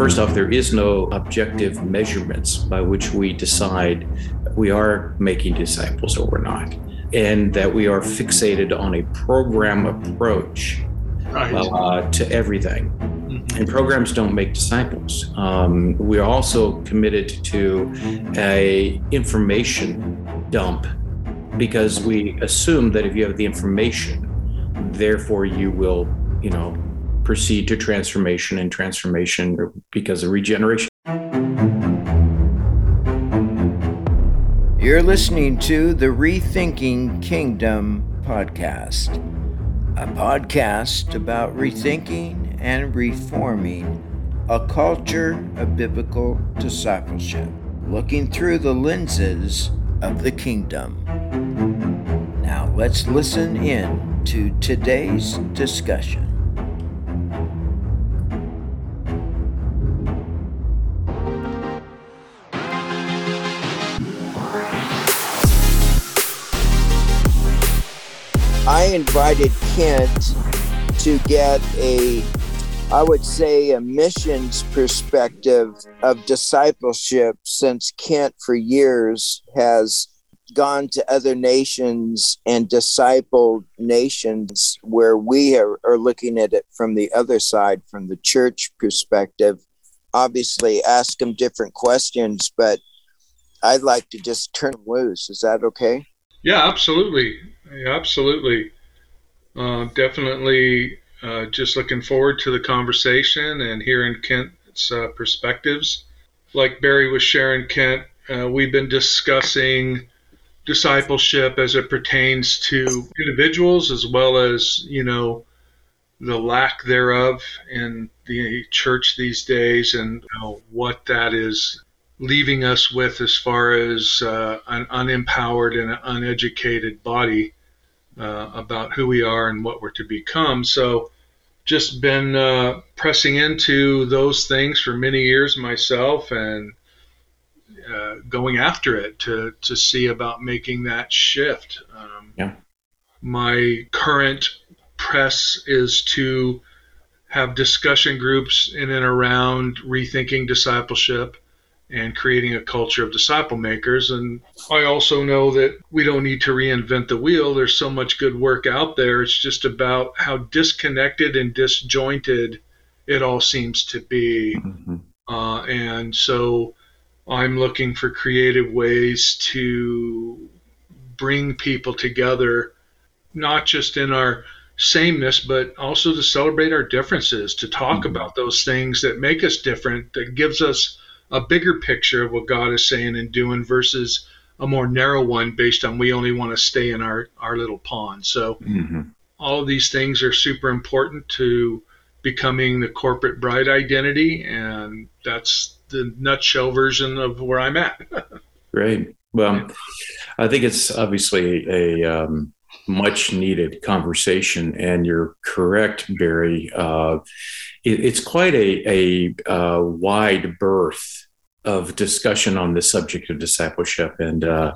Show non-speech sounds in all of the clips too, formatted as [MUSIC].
first off, there is no objective measurements by which we decide we are making disciples or we're not, and that we are fixated on a program approach right. uh, to everything. Mm-hmm. And programs don't make disciples. Um, we're also committed to a information dump because we assume that if you have the information, therefore you will, you know, proceed to transformation and transformation because of regeneration. You're listening to the Rethinking Kingdom podcast, a podcast about rethinking and reforming a culture of biblical discipleship, looking through the lenses of the kingdom. Now let's listen in to today's discussion. Invited Kent to get a, I would say, a missions perspective of discipleship since Kent for years has gone to other nations and discipled nations where we are, are looking at it from the other side, from the church perspective. Obviously, ask them different questions, but I'd like to just turn loose. Is that okay? Yeah, absolutely. Yeah, absolutely. Uh, definitely uh, just looking forward to the conversation and hearing Kent's uh, perspectives. Like Barry was sharing, Kent, uh, we've been discussing discipleship as it pertains to individuals as well as, you know, the lack thereof in the church these days and you know, what that is leaving us with as far as uh, an unempowered and uneducated body uh, about who we are and what we're to become. So, just been uh, pressing into those things for many years myself and uh, going after it to, to see about making that shift. Um, yeah. My current press is to have discussion groups in and around rethinking discipleship and creating a culture of disciple makers. And I also know that we don't need to reinvent the wheel. There's so much good work out there. It's just about how disconnected and disjointed it all seems to be. Mm-hmm. Uh, and so I'm looking for creative ways to bring people together, not just in our sameness, but also to celebrate our differences, to talk mm-hmm. about those things that make us different, that gives us a bigger picture of what God is saying and doing versus a more narrow one based on we only want to stay in our, our little pond. So mm-hmm. all of these things are super important to becoming the corporate bride identity, and that's the nutshell version of where I'm at. [LAUGHS] Great. Well, I think it's obviously a um, much needed conversation, and you're correct, Barry. Uh, it, it's quite a, a, a, wide berth of discussion on the subject of discipleship, and uh,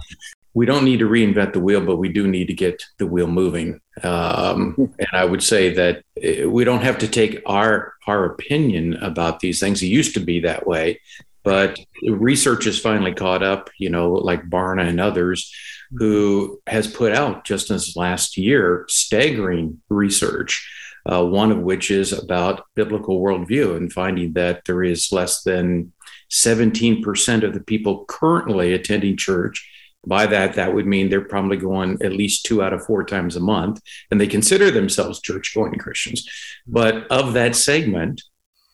we don't need to reinvent the wheel, but we do need to get the wheel moving. Um, and I would say that eh, we don't have to take our our opinion about these things. It used to be that way, but research has finally caught up. You know, like Barna and others, who has put out just this last year staggering research uh, one of which is about biblical worldview and finding that there is less than 17% of the people currently attending church. By that, that would mean they're probably going at least two out of four times a month, and they consider themselves church going Christians. But of that segment,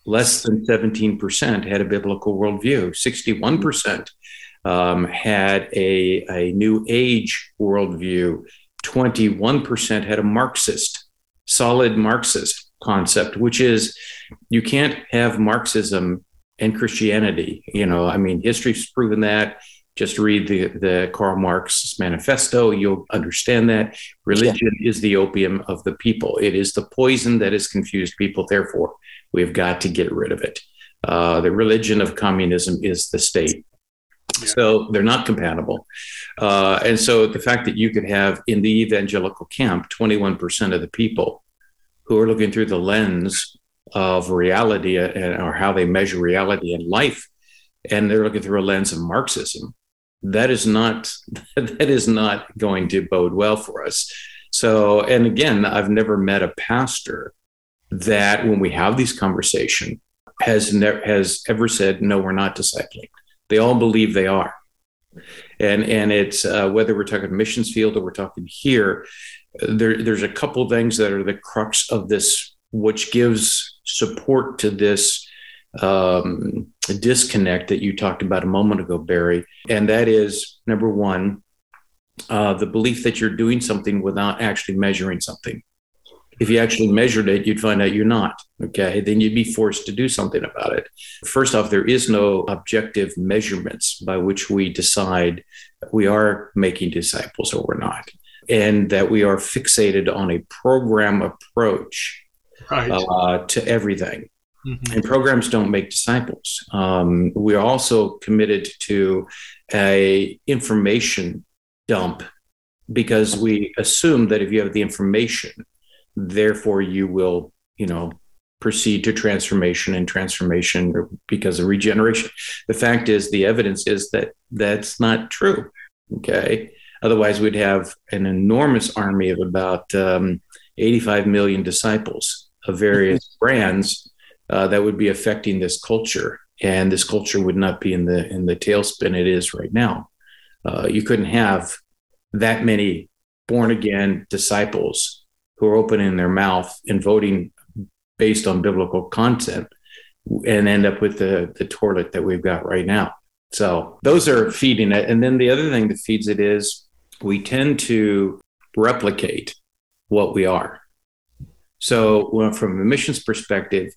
less than 17% had a biblical worldview, 61% um, had a, a new age worldview, 21% had a Marxist solid Marxist concept, which is you can't have Marxism and Christianity. You know, I mean, history's proven that. Just read the, the Karl Marx manifesto, you'll understand that. Religion yeah. is the opium of the people. It is the poison that has confused people. Therefore, we've got to get rid of it. Uh, the religion of communism is the state. Yeah. So they're not compatible. Uh, and so the fact that you could have in the evangelical camp 21% of the people who are looking through the lens of reality and, or how they measure reality in life, and they're looking through a lens of Marxism, that is not [LAUGHS] that is not going to bode well for us. So, and again, I've never met a pastor that when we have these conversation has never has ever said no, we're not discipling. They all believe they are, and and it's uh, whether we're talking missions field or we're talking here. There, there's a couple things that are the crux of this, which gives support to this um, disconnect that you talked about a moment ago, Barry. And that is number one, uh, the belief that you're doing something without actually measuring something. If you actually measured it, you'd find out you're not. Okay. Then you'd be forced to do something about it. First off, there is no objective measurements by which we decide we are making disciples or we're not. And that we are fixated on a program approach right. uh, to everything. Mm-hmm. And programs don't make disciples. Um, we are also committed to a information dump because we assume that if you have the information, therefore you will, you know, proceed to transformation and transformation because of regeneration. The fact is, the evidence is that that's not true. Okay. Otherwise, we'd have an enormous army of about um, 85 million disciples of various [LAUGHS] brands uh, that would be affecting this culture, and this culture would not be in the in the tailspin it is right now. Uh, you couldn't have that many born again disciples who are opening their mouth and voting based on biblical content and end up with the the toilet that we've got right now. So those are feeding it. And then the other thing that feeds it is we tend to replicate what we are. So from a missions perspective,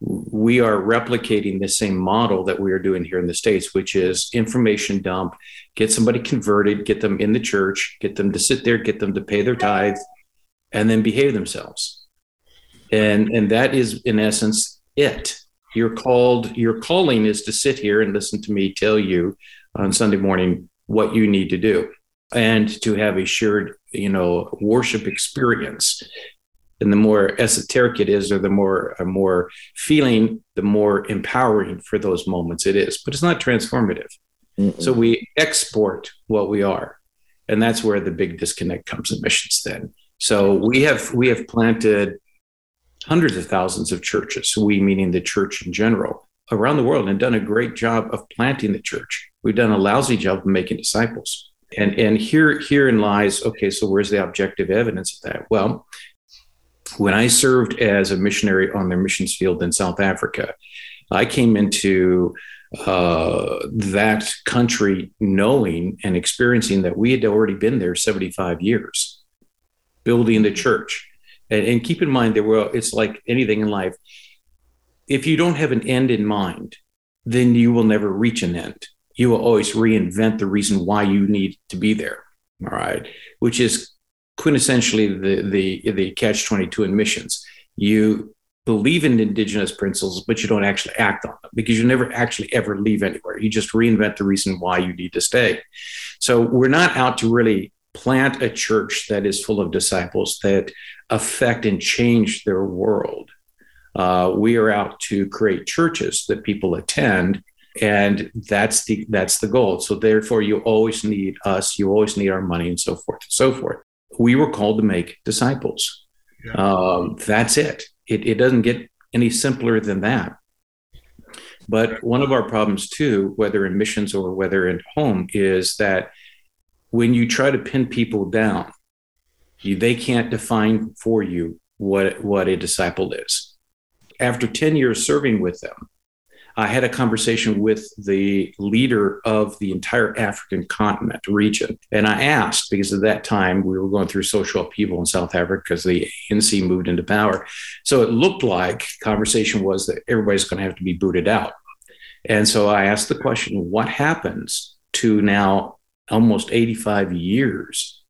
we are replicating the same model that we are doing here in the states which is information dump get somebody converted get them in the church get them to sit there get them to pay their tithe and then behave themselves. And and that is in essence it. You're called your calling is to sit here and listen to me tell you on sunday morning what you need to do and to have a shared you know worship experience. And the more esoteric it is or the more uh, more feeling the more empowering for those moments it is. But it's not transformative. Mm-mm. so we export what we are. And that's where the big disconnect comes in missions then so we have we have planted hundreds of thousands of churches we meaning the church in general around the world and done a great job of planting the church. We've done a lousy job of making disciples. And and here herein lies okay so where's the objective evidence of that? Well when I served as a missionary on their missions field in South Africa, I came into uh, that country knowing and experiencing that we had already been there 75 years, building the church. And, and keep in mind, there were, it's like anything in life. If you don't have an end in mind, then you will never reach an end. You will always reinvent the reason why you need to be there. All right. Which is quintessentially the the the catch 22 in missions you believe in indigenous principles but you don't actually act on them because you never actually ever leave anywhere you just reinvent the reason why you need to stay so we're not out to really plant a church that is full of disciples that affect and change their world uh, we are out to create churches that people attend and that's the that's the goal so therefore you always need us you always need our money and so forth and so forth we were called to make disciples. Yeah. Um, that's it. it. It doesn't get any simpler than that. But one of our problems, too, whether in missions or whether at home, is that when you try to pin people down, you, they can't define for you what, what a disciple is. After 10 years serving with them, I had a conversation with the leader of the entire African continent region. And I asked, because at that time we were going through social upheaval in South Africa because the ANC moved into power. So it looked like conversation was that everybody's going to have to be booted out. And so I asked the question what happens to now almost 85 years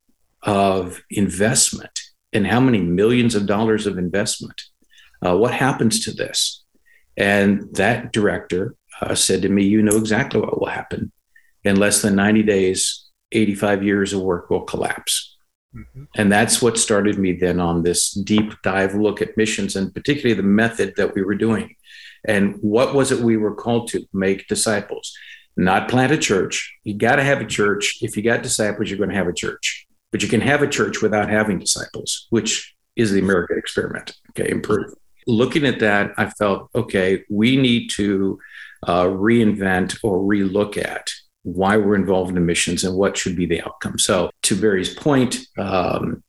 of investment and how many millions of dollars of investment? Uh, what happens to this? And that director uh, said to me, You know exactly what will happen. In less than 90 days, 85 years of work will collapse. Mm-hmm. And that's what started me then on this deep dive look at missions and particularly the method that we were doing. And what was it we were called to? Make disciples, not plant a church. You got to have a church. If you got disciples, you're going to have a church. But you can have a church without having disciples, which is the American experiment. Okay, improve. Looking at that, I felt, okay, we need to uh, reinvent or relook at why we're involved in missions and what should be the outcome. So, to Barry's point, um,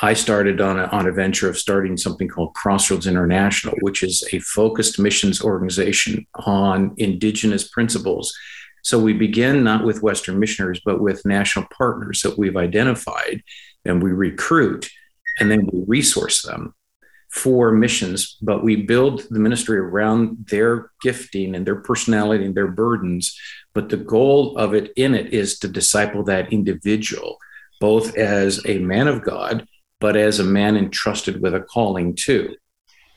I started on a, on a venture of starting something called Crossroads International, which is a focused missions organization on indigenous principles. So we begin not with Western missionaries, but with national partners that we've identified and we recruit and then we resource them for missions. But we build the ministry around their gifting and their personality and their burdens. But the goal of it in it is to disciple that individual, both as a man of God but as a man entrusted with a calling too.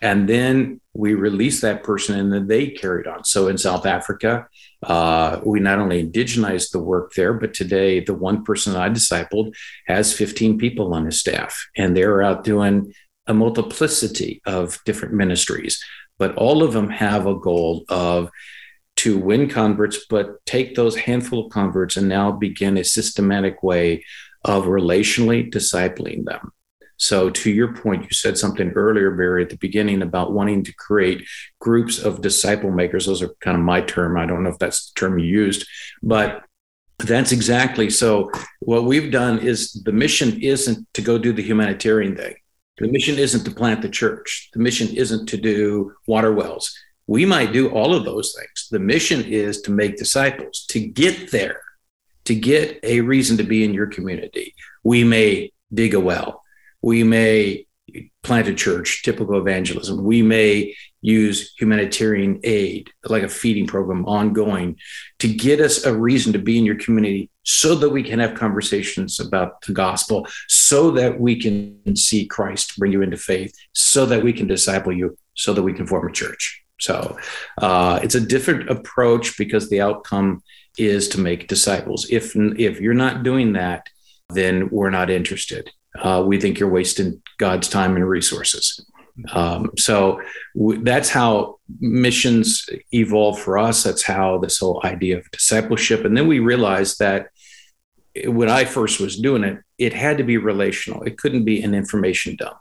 And then we released that person and then they carried on. So in South Africa, uh, we not only indigenized the work there, but today the one person I discipled has 15 people on his staff, and they're out doing a multiplicity of different ministries. But all of them have a goal of to win converts, but take those handful of converts and now begin a systematic way of relationally discipling them. So, to your point, you said something earlier, Barry, at the beginning about wanting to create groups of disciple makers. Those are kind of my term. I don't know if that's the term you used, but that's exactly so. What we've done is the mission isn't to go do the humanitarian thing. The mission isn't to plant the church. The mission isn't to do water wells. We might do all of those things. The mission is to make disciples, to get there, to get a reason to be in your community. We may dig a well we may plant a church, typical evangelism. We may use humanitarian aid, like a feeding program, ongoing, to get us a reason to be in your community so that we can have conversations about the gospel, so that we can see Christ bring you into faith, so that we can disciple you, so that we can form a church. So uh, it's a different approach because the outcome is to make disciples. If if you're not doing that, then we're not interested uh, we think you're wasting God's time and resources. Um, so w- that's how missions evolve for us. That's how this whole idea of discipleship. And then we realized that when I first was doing it, it had to be relational. It couldn't be an information dump.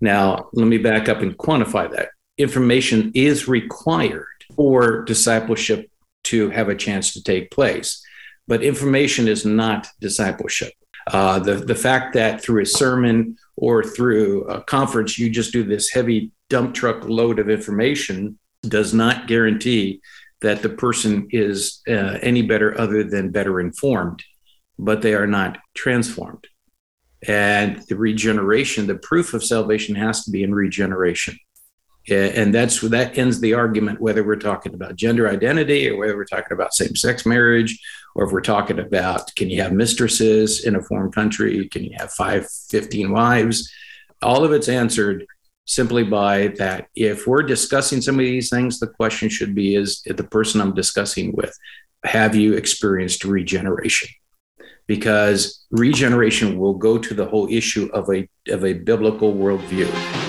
Now, let me back up and quantify that. Information is required for discipleship to have a chance to take place, but information is not discipleship. Uh, the the fact that through a sermon or through a conference you just do this heavy dump truck load of information does not guarantee that the person is uh, any better other than better informed, but they are not transformed. And the regeneration, the proof of salvation has to be in regeneration. And that's that ends the argument whether we're talking about gender identity or whether we're talking about same sex marriage or if we're talking about can you have mistresses in a foreign country? Can you have five, 15 wives? All of it's answered simply by that if we're discussing some of these things, the question should be is the person I'm discussing with, have you experienced regeneration? Because regeneration will go to the whole issue of a, of a biblical worldview.